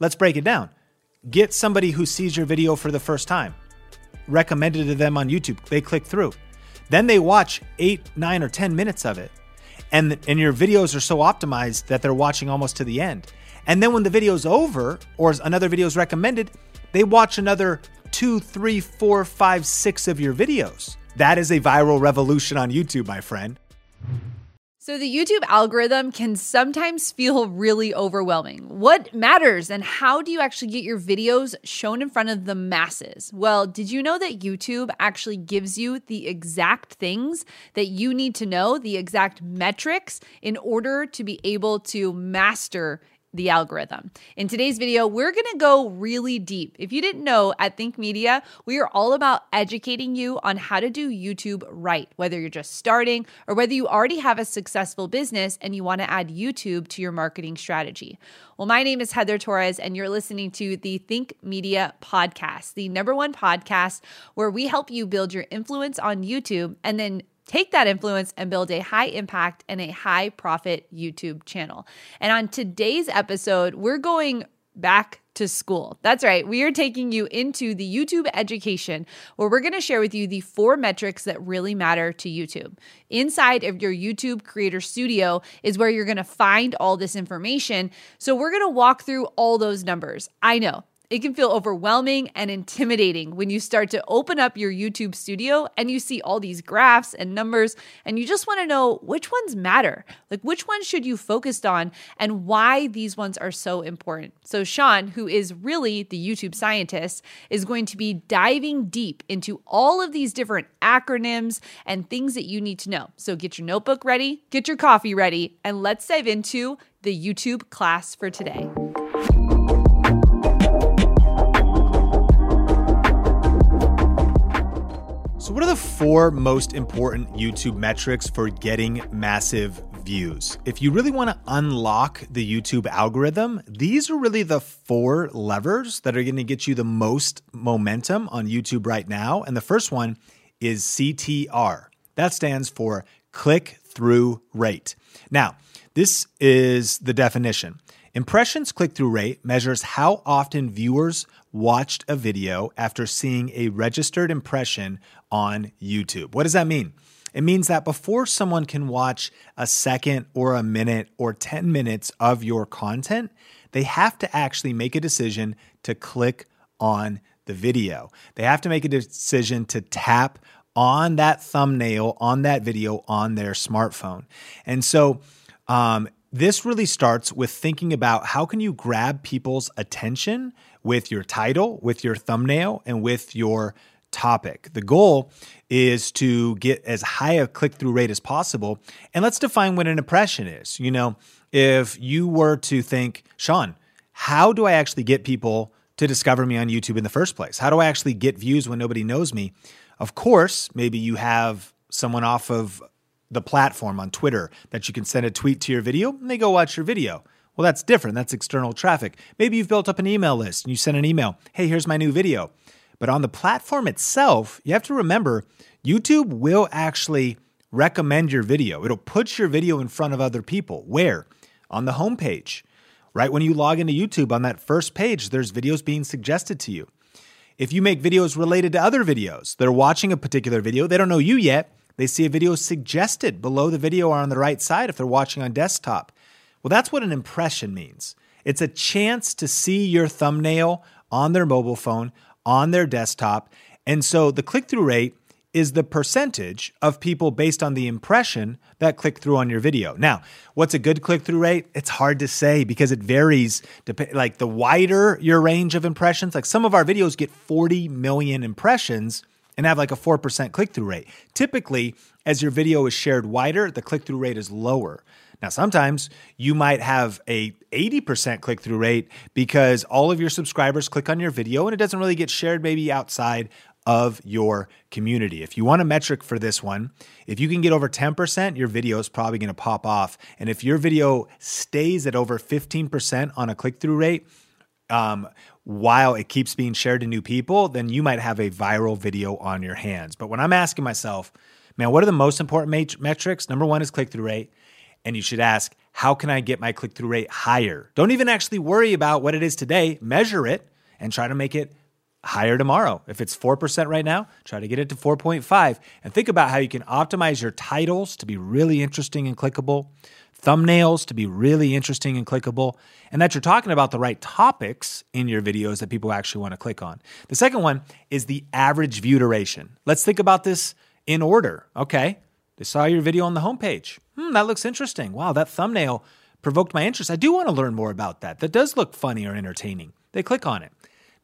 Let's break it down. Get somebody who sees your video for the first time, recommended to them on YouTube. They click through. Then they watch eight, nine, or 10 minutes of it. And, and your videos are so optimized that they're watching almost to the end. And then when the video's over or another video is recommended, they watch another two, three, four, five, six of your videos. That is a viral revolution on YouTube, my friend. So, the YouTube algorithm can sometimes feel really overwhelming. What matters and how do you actually get your videos shown in front of the masses? Well, did you know that YouTube actually gives you the exact things that you need to know, the exact metrics in order to be able to master the algorithm. In today's video, we're going to go really deep. If you didn't know, at Think Media, we are all about educating you on how to do YouTube right, whether you're just starting or whether you already have a successful business and you want to add YouTube to your marketing strategy. Well, my name is Heather Torres, and you're listening to the Think Media podcast, the number one podcast where we help you build your influence on YouTube and then Take that influence and build a high impact and a high profit YouTube channel. And on today's episode, we're going back to school. That's right. We are taking you into the YouTube education where we're going to share with you the four metrics that really matter to YouTube. Inside of your YouTube Creator Studio is where you're going to find all this information. So we're going to walk through all those numbers. I know it can feel overwhelming and intimidating when you start to open up your YouTube studio and you see all these graphs and numbers, and you just want to know which ones matter. Like, which ones should you focus on and why these ones are so important. So, Sean, who is really the YouTube scientist, is going to be diving deep into all of these different acronyms and things that you need to know. So, get your notebook ready, get your coffee ready, and let's dive into the YouTube class for today. So, what are the four most important YouTube metrics for getting massive views? If you really want to unlock the YouTube algorithm, these are really the four levers that are going to get you the most momentum on YouTube right now. And the first one is CTR. That stands for click through rate. Now, this is the definition. Impressions click through rate measures how often viewers watched a video after seeing a registered impression on YouTube. What does that mean? It means that before someone can watch a second or a minute or 10 minutes of your content, they have to actually make a decision to click on the video. They have to make a decision to tap on that thumbnail on that video on their smartphone. And so, um, this really starts with thinking about how can you grab people's attention with your title, with your thumbnail, and with your topic. The goal is to get as high a click through rate as possible. And let's define what an impression is. You know, if you were to think, Sean, how do I actually get people to discover me on YouTube in the first place? How do I actually get views when nobody knows me? Of course, maybe you have someone off of the platform on Twitter that you can send a tweet to your video and they go watch your video. Well, that's different. That's external traffic. Maybe you've built up an email list and you send an email. Hey, here's my new video. But on the platform itself, you have to remember YouTube will actually recommend your video. It'll put your video in front of other people. Where? On the homepage. Right when you log into YouTube, on that first page, there's videos being suggested to you. If you make videos related to other videos, they're watching a particular video, they don't know you yet, they see a video suggested below the video or on the right side if they're watching on desktop. Well, that's what an impression means. It's a chance to see your thumbnail on their mobile phone, on their desktop. And so the click through rate is the percentage of people based on the impression that click through on your video. Now, what's a good click through rate? It's hard to say because it varies. Like the wider your range of impressions, like some of our videos get 40 million impressions and have like a 4% click through rate. Typically, as your video is shared wider, the click through rate is lower. Now, sometimes you might have a 80% click through rate because all of your subscribers click on your video and it doesn't really get shared maybe outside of your community. If you want a metric for this one, if you can get over 10%, your video is probably going to pop off. And if your video stays at over 15% on a click through rate, um, while it keeps being shared to new people, then you might have a viral video on your hands. But when I'm asking myself, man, what are the most important mat- metrics? Number one is click through rate. And you should ask, how can I get my click through rate higher? Don't even actually worry about what it is today, measure it and try to make it higher tomorrow. If it's 4% right now, try to get it to 4.5 and think about how you can optimize your titles to be really interesting and clickable, thumbnails to be really interesting and clickable, and that you're talking about the right topics in your videos that people actually want to click on. The second one is the average view duration. Let's think about this in order. Okay, they saw your video on the homepage. Hmm, that looks interesting. Wow, that thumbnail provoked my interest. I do want to learn more about that. That does look funny or entertaining. They click on it.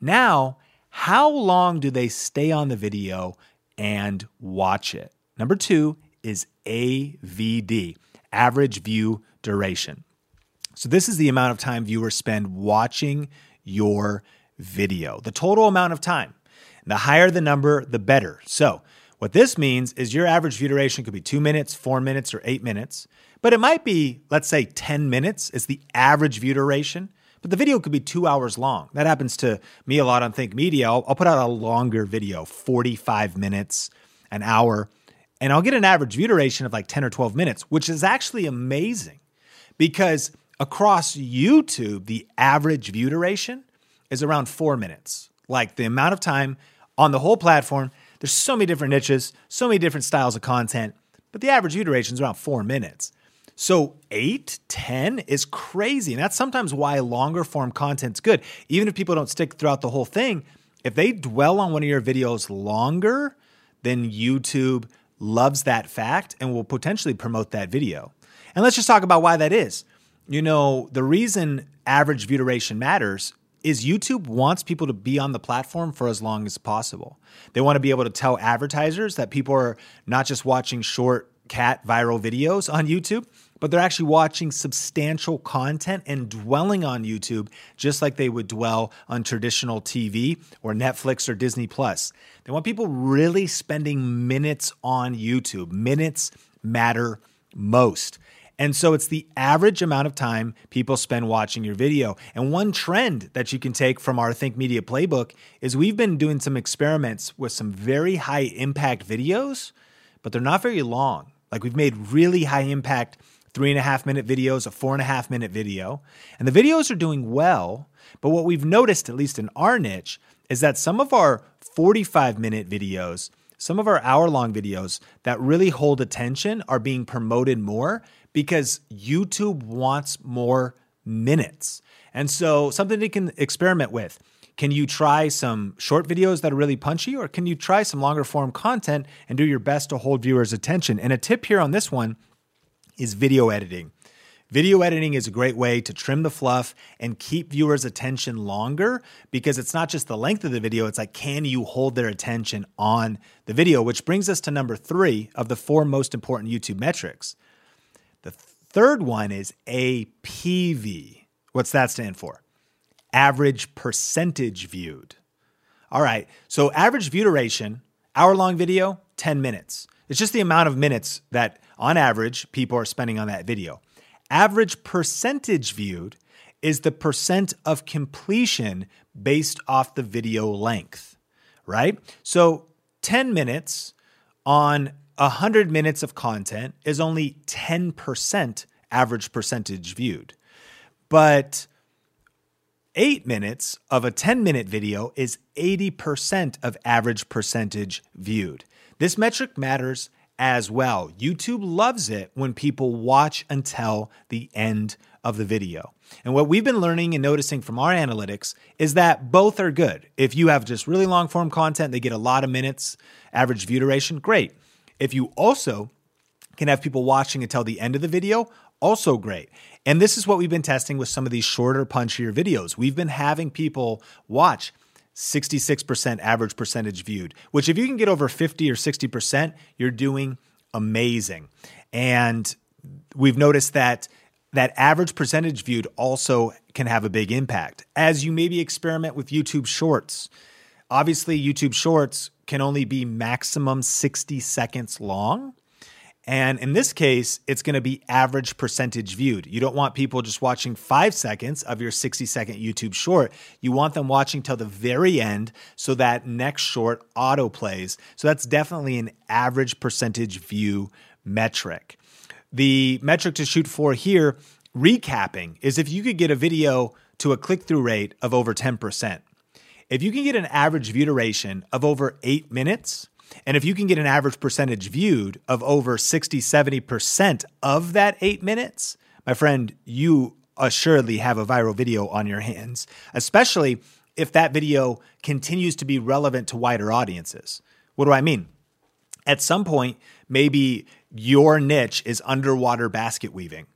Now, how long do they stay on the video and watch it? Number two is AVD, average view duration. So, this is the amount of time viewers spend watching your video, the total amount of time. The higher the number, the better. So, what this means is your average view duration could be two minutes, four minutes, or eight minutes, but it might be, let's say, 10 minutes is the average view duration. But the video could be two hours long. That happens to me a lot on Think Media. I'll, I'll put out a longer video, 45 minutes, an hour, and I'll get an average view duration of like 10 or 12 minutes, which is actually amazing because across YouTube, the average view duration is around four minutes. Like the amount of time on the whole platform, there's so many different niches, so many different styles of content, but the average view duration is around four minutes. So eight, 10 is crazy. And that's sometimes why longer form content's good. Even if people don't stick throughout the whole thing, if they dwell on one of your videos longer, then YouTube loves that fact and will potentially promote that video. And let's just talk about why that is. You know, the reason average view duration matters is YouTube wants people to be on the platform for as long as possible. They want to be able to tell advertisers that people are not just watching short cat viral videos on YouTube, but they're actually watching substantial content and dwelling on YouTube just like they would dwell on traditional TV or Netflix or Disney Plus. They want people really spending minutes on YouTube. Minutes matter most. And so it's the average amount of time people spend watching your video. And one trend that you can take from our Think Media playbook is we've been doing some experiments with some very high impact videos, but they're not very long. Like we've made really high impact three and a half minute videos, a four and a half minute video. And the videos are doing well. But what we've noticed, at least in our niche, is that some of our 45 minute videos, some of our hour long videos that really hold attention are being promoted more because YouTube wants more minutes. And so, something you can experiment with. Can you try some short videos that are really punchy, or can you try some longer form content and do your best to hold viewers' attention? And a tip here on this one is video editing. Video editing is a great way to trim the fluff and keep viewers' attention longer because it's not just the length of the video, it's like, can you hold their attention on the video? Which brings us to number three of the four most important YouTube metrics. The third one is APV. What's that stand for? Average percentage viewed. All right, so average view duration, hour long video, 10 minutes. It's just the amount of minutes that, on average, people are spending on that video. Average percentage viewed is the percent of completion based off the video length, right? So 10 minutes on 100 minutes of content is only 10% average percentage viewed. But eight minutes of a 10 minute video is 80% of average percentage viewed. This metric matters as well. YouTube loves it when people watch until the end of the video. And what we've been learning and noticing from our analytics is that both are good. If you have just really long form content, they get a lot of minutes, average view duration, great. If you also can have people watching until the end of the video, also great. And this is what we've been testing with some of these shorter, punchier videos. We've been having people watch 66% average percentage viewed, which if you can get over 50 or 60%, you're doing amazing. And we've noticed that that average percentage viewed also can have a big impact as you maybe experiment with YouTube Shorts. Obviously, YouTube Shorts can only be maximum 60 seconds long. And in this case, it's going to be average percentage viewed. You don't want people just watching five seconds of your 60 second YouTube short. You want them watching till the very end so that next short auto plays. So that's definitely an average percentage view metric. The metric to shoot for here recapping is if you could get a video to a click through rate of over 10%. If you can get an average view duration of over eight minutes, and if you can get an average percentage viewed of over 60, 70% of that eight minutes, my friend, you assuredly have a viral video on your hands, especially if that video continues to be relevant to wider audiences. What do I mean? At some point, maybe your niche is underwater basket weaving.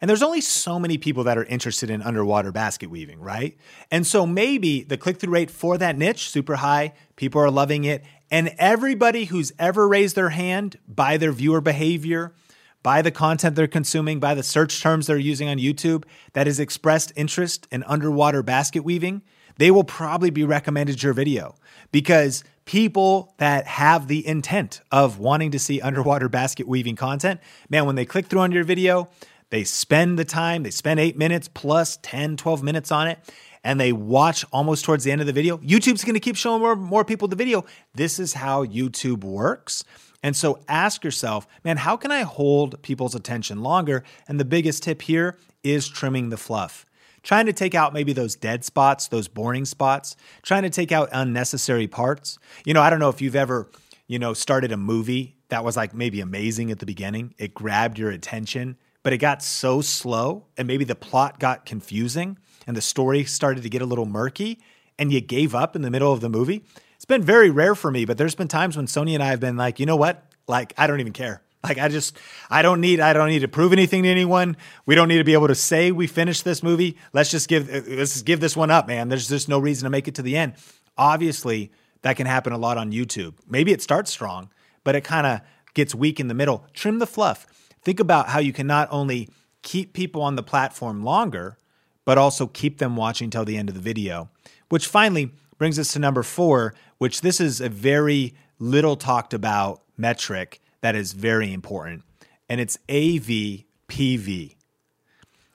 And there's only so many people that are interested in underwater basket weaving, right? And so maybe the click through rate for that niche super high, people are loving it, and everybody who's ever raised their hand by their viewer behavior, by the content they're consuming, by the search terms they're using on YouTube that has expressed interest in underwater basket weaving, they will probably be recommended your video because people that have the intent of wanting to see underwater basket weaving content, man, when they click through on your video, they spend the time, they spend eight minutes plus 10, 12 minutes on it, and they watch almost towards the end of the video. YouTube's gonna keep showing more, more people the video. This is how YouTube works. And so ask yourself, man, how can I hold people's attention longer? And the biggest tip here is trimming the fluff. Trying to take out maybe those dead spots, those boring spots, trying to take out unnecessary parts. You know, I don't know if you've ever, you know, started a movie that was like maybe amazing at the beginning. It grabbed your attention, but it got so slow and maybe the plot got confusing and the story started to get a little murky and you gave up in the middle of the movie. It's been very rare for me, but there's been times when Sonia and I have been like, you know what? Like, I don't even care. Like I just I don't need I don't need to prove anything to anyone. We don't need to be able to say we finished this movie. Let's just give let's just give this one up, man. There's just no reason to make it to the end. Obviously, that can happen a lot on YouTube. Maybe it starts strong, but it kind of gets weak in the middle. Trim the fluff. Think about how you can not only keep people on the platform longer, but also keep them watching till the end of the video. Which finally brings us to number four, which this is a very little talked about metric that is very important. And it's AVPV.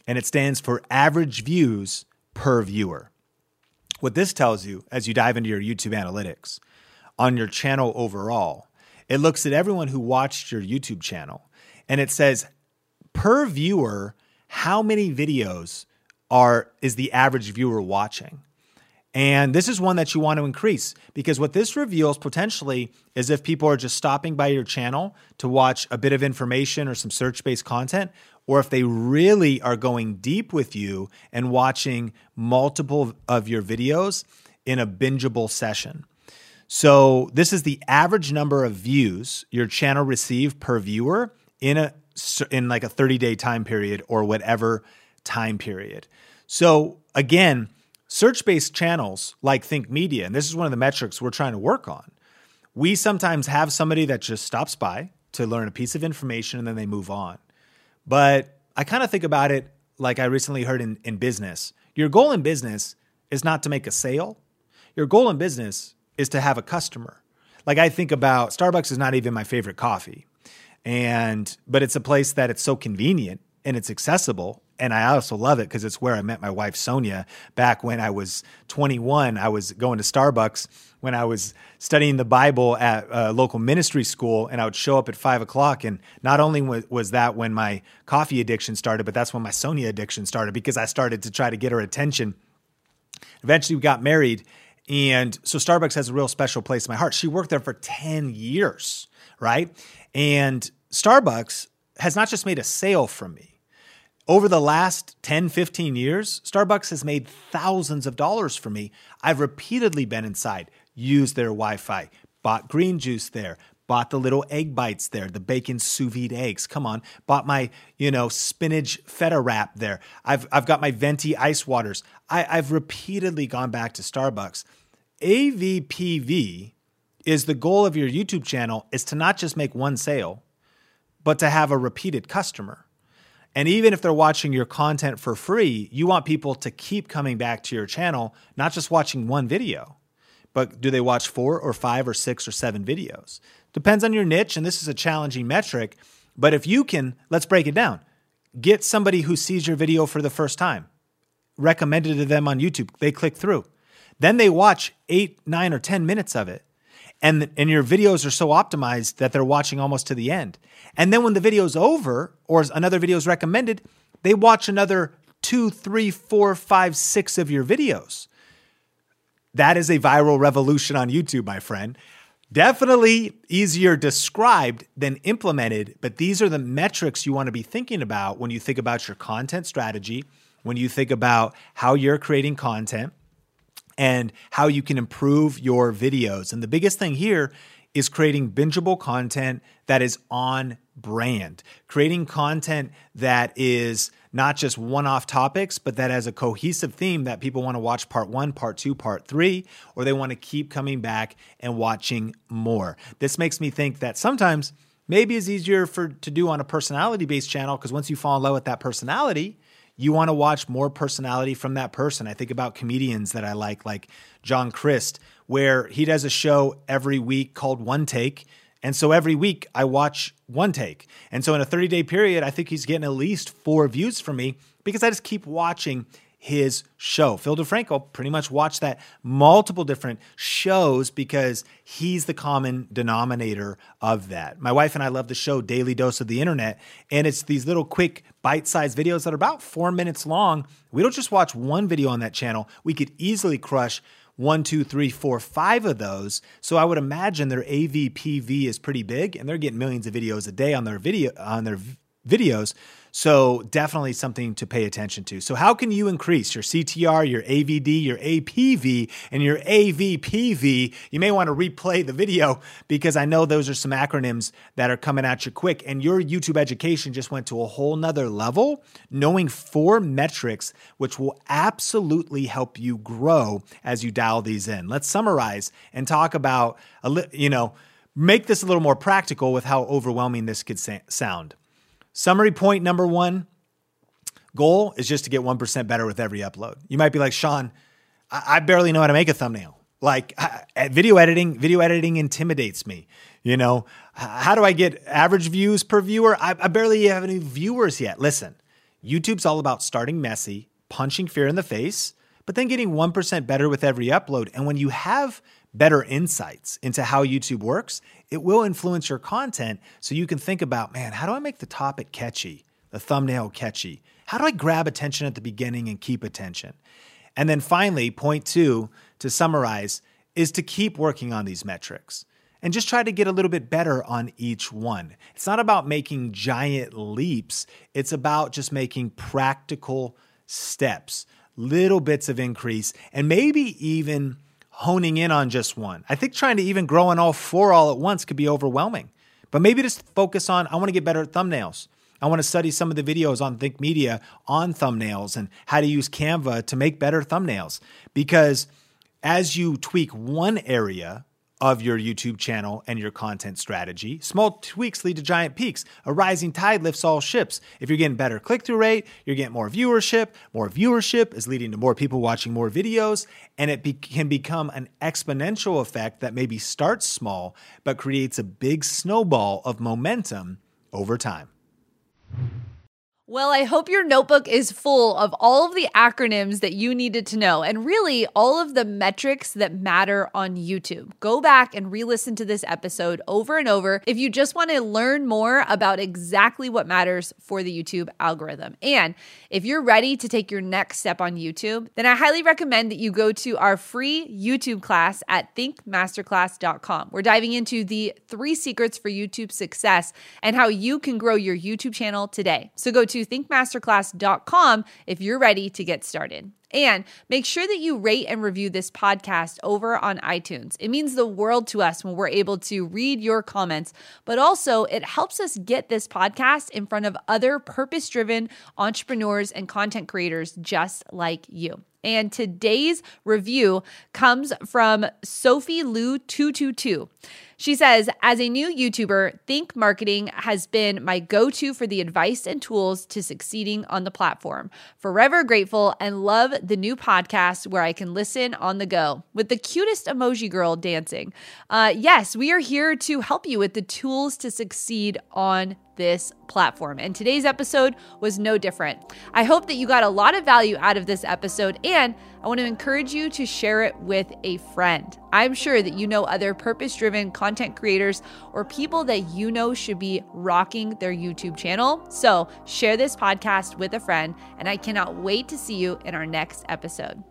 And it stands for average views per viewer. What this tells you as you dive into your YouTube analytics on your channel overall, it looks at everyone who watched your YouTube channel and it says per viewer, how many videos are is the average viewer watching? And this is one that you want to increase because what this reveals potentially is if people are just stopping by your channel to watch a bit of information or some search based content, or if they really are going deep with you and watching multiple of your videos in a bingeable session. So, this is the average number of views your channel received per viewer in a in like a 30 day time period or whatever time period. So, again, Search based channels like Think Media, and this is one of the metrics we're trying to work on. We sometimes have somebody that just stops by to learn a piece of information and then they move on. But I kind of think about it like I recently heard in, in business. Your goal in business is not to make a sale, your goal in business is to have a customer. Like I think about Starbucks is not even my favorite coffee. And but it's a place that it's so convenient and it's accessible and I also love it because it's where I met my wife Sonia back when I was 21. I was going to Starbucks when I was studying the Bible at a local ministry school, and I would show up at five o'clock. And not only was that when my coffee addiction started, but that's when my Sonia addiction started because I started to try to get her attention. Eventually, we got married, and so Starbucks has a real special place in my heart. She worked there for 10 years, right? And Starbucks has not just made a sale from me over the last 10, 15 years, Starbucks has made thousands of dollars for me. I've repeatedly been inside, used their Wi Fi, bought green juice there, bought the little egg bites there, the bacon sous vide eggs. Come on, bought my, you know, spinach feta wrap there. I've, I've got my venti ice waters. I, I've repeatedly gone back to Starbucks. AVPV is the goal of your YouTube channel is to not just make one sale, but to have a repeated customer. And even if they're watching your content for free, you want people to keep coming back to your channel, not just watching one video, but do they watch four or five or six or seven videos? Depends on your niche, and this is a challenging metric. But if you can, let's break it down. Get somebody who sees your video for the first time, recommended to them on YouTube, they click through. Then they watch eight, nine, or 10 minutes of it and and your videos are so optimized that they're watching almost to the end. And then when the video's over or another video is recommended, they watch another two, three, four, five, six of your videos. That is a viral revolution on YouTube, my friend. Definitely easier described than implemented, but these are the metrics you want to be thinking about when you think about your content strategy, when you think about how you're creating content, and how you can improve your videos. And the biggest thing here is creating bingeable content that is on brand, creating content that is not just one off topics, but that has a cohesive theme that people want to watch part one, part two, part three, or they want to keep coming back and watching more. This makes me think that sometimes maybe it's easier for to do on a personality based channel because once you fall in love with that personality, you want to watch more personality from that person. I think about comedians that I like, like John Crist, where he does a show every week called One Take. And so every week I watch one take. And so in a 30 day period, I think he's getting at least four views from me because I just keep watching his show. Phil DeFranco pretty much watched that multiple different shows because he's the common denominator of that. My wife and I love the show Daily Dose of the Internet, and it's these little quick bite sized videos that are about four minutes long. We don't just watch one video on that channel, we could easily crush one, two, three, four, five of those. So I would imagine their AVPV is pretty big, and they're getting millions of videos a day on their video on their videos. So definitely something to pay attention to. So how can you increase your CTR, your AVD, your APV, and your AVPV? You may want to replay the video because I know those are some acronyms that are coming at you quick. And your YouTube education just went to a whole nother level, knowing four metrics, which will absolutely help you grow as you dial these in. Let's summarize and talk about you know, make this a little more practical with how overwhelming this could sound. Summary point number one goal is just to get 1% better with every upload. You might be like, Sean, I, I barely know how to make a thumbnail. Like I, video editing, video editing intimidates me. You know, how do I get average views per viewer? I, I barely have any viewers yet. Listen, YouTube's all about starting messy, punching fear in the face, but then getting 1% better with every upload. And when you have better insights into how YouTube works, it will influence your content so you can think about, man, how do I make the topic catchy, the thumbnail catchy? How do I grab attention at the beginning and keep attention? And then finally, point two, to summarize, is to keep working on these metrics and just try to get a little bit better on each one. It's not about making giant leaps, it's about just making practical steps, little bits of increase, and maybe even honing in on just one. I think trying to even grow on all four all at once could be overwhelming. But maybe just focus on I want to get better at thumbnails. I want to study some of the videos on Think Media on thumbnails and how to use Canva to make better thumbnails. Because as you tweak one area of your YouTube channel and your content strategy. Small tweaks lead to giant peaks. A rising tide lifts all ships. If you're getting better click through rate, you're getting more viewership. More viewership is leading to more people watching more videos, and it be- can become an exponential effect that maybe starts small but creates a big snowball of momentum over time. Well, I hope your notebook is full of all of the acronyms that you needed to know and really all of the metrics that matter on YouTube. Go back and re listen to this episode over and over if you just want to learn more about exactly what matters for the YouTube algorithm. And if you're ready to take your next step on YouTube, then I highly recommend that you go to our free YouTube class at thinkmasterclass.com. We're diving into the three secrets for YouTube success and how you can grow your YouTube channel today. So go to to thinkmasterclass.com if you're ready to get started. And make sure that you rate and review this podcast over on iTunes. It means the world to us when we're able to read your comments, but also it helps us get this podcast in front of other purpose driven entrepreneurs and content creators just like you. And today's review comes from Sophie Lou 222. She says, as a new YouTuber, Think Marketing has been my go to for the advice and tools to succeeding on the platform. Forever grateful and love the new podcast where I can listen on the go with the cutest emoji girl dancing. Uh, yes, we are here to help you with the tools to succeed on this platform. And today's episode was no different. I hope that you got a lot of value out of this episode and I want to encourage you to share it with a friend. I'm sure that you know other purpose driven content creators or people that you know should be rocking their YouTube channel. So share this podcast with a friend, and I cannot wait to see you in our next episode.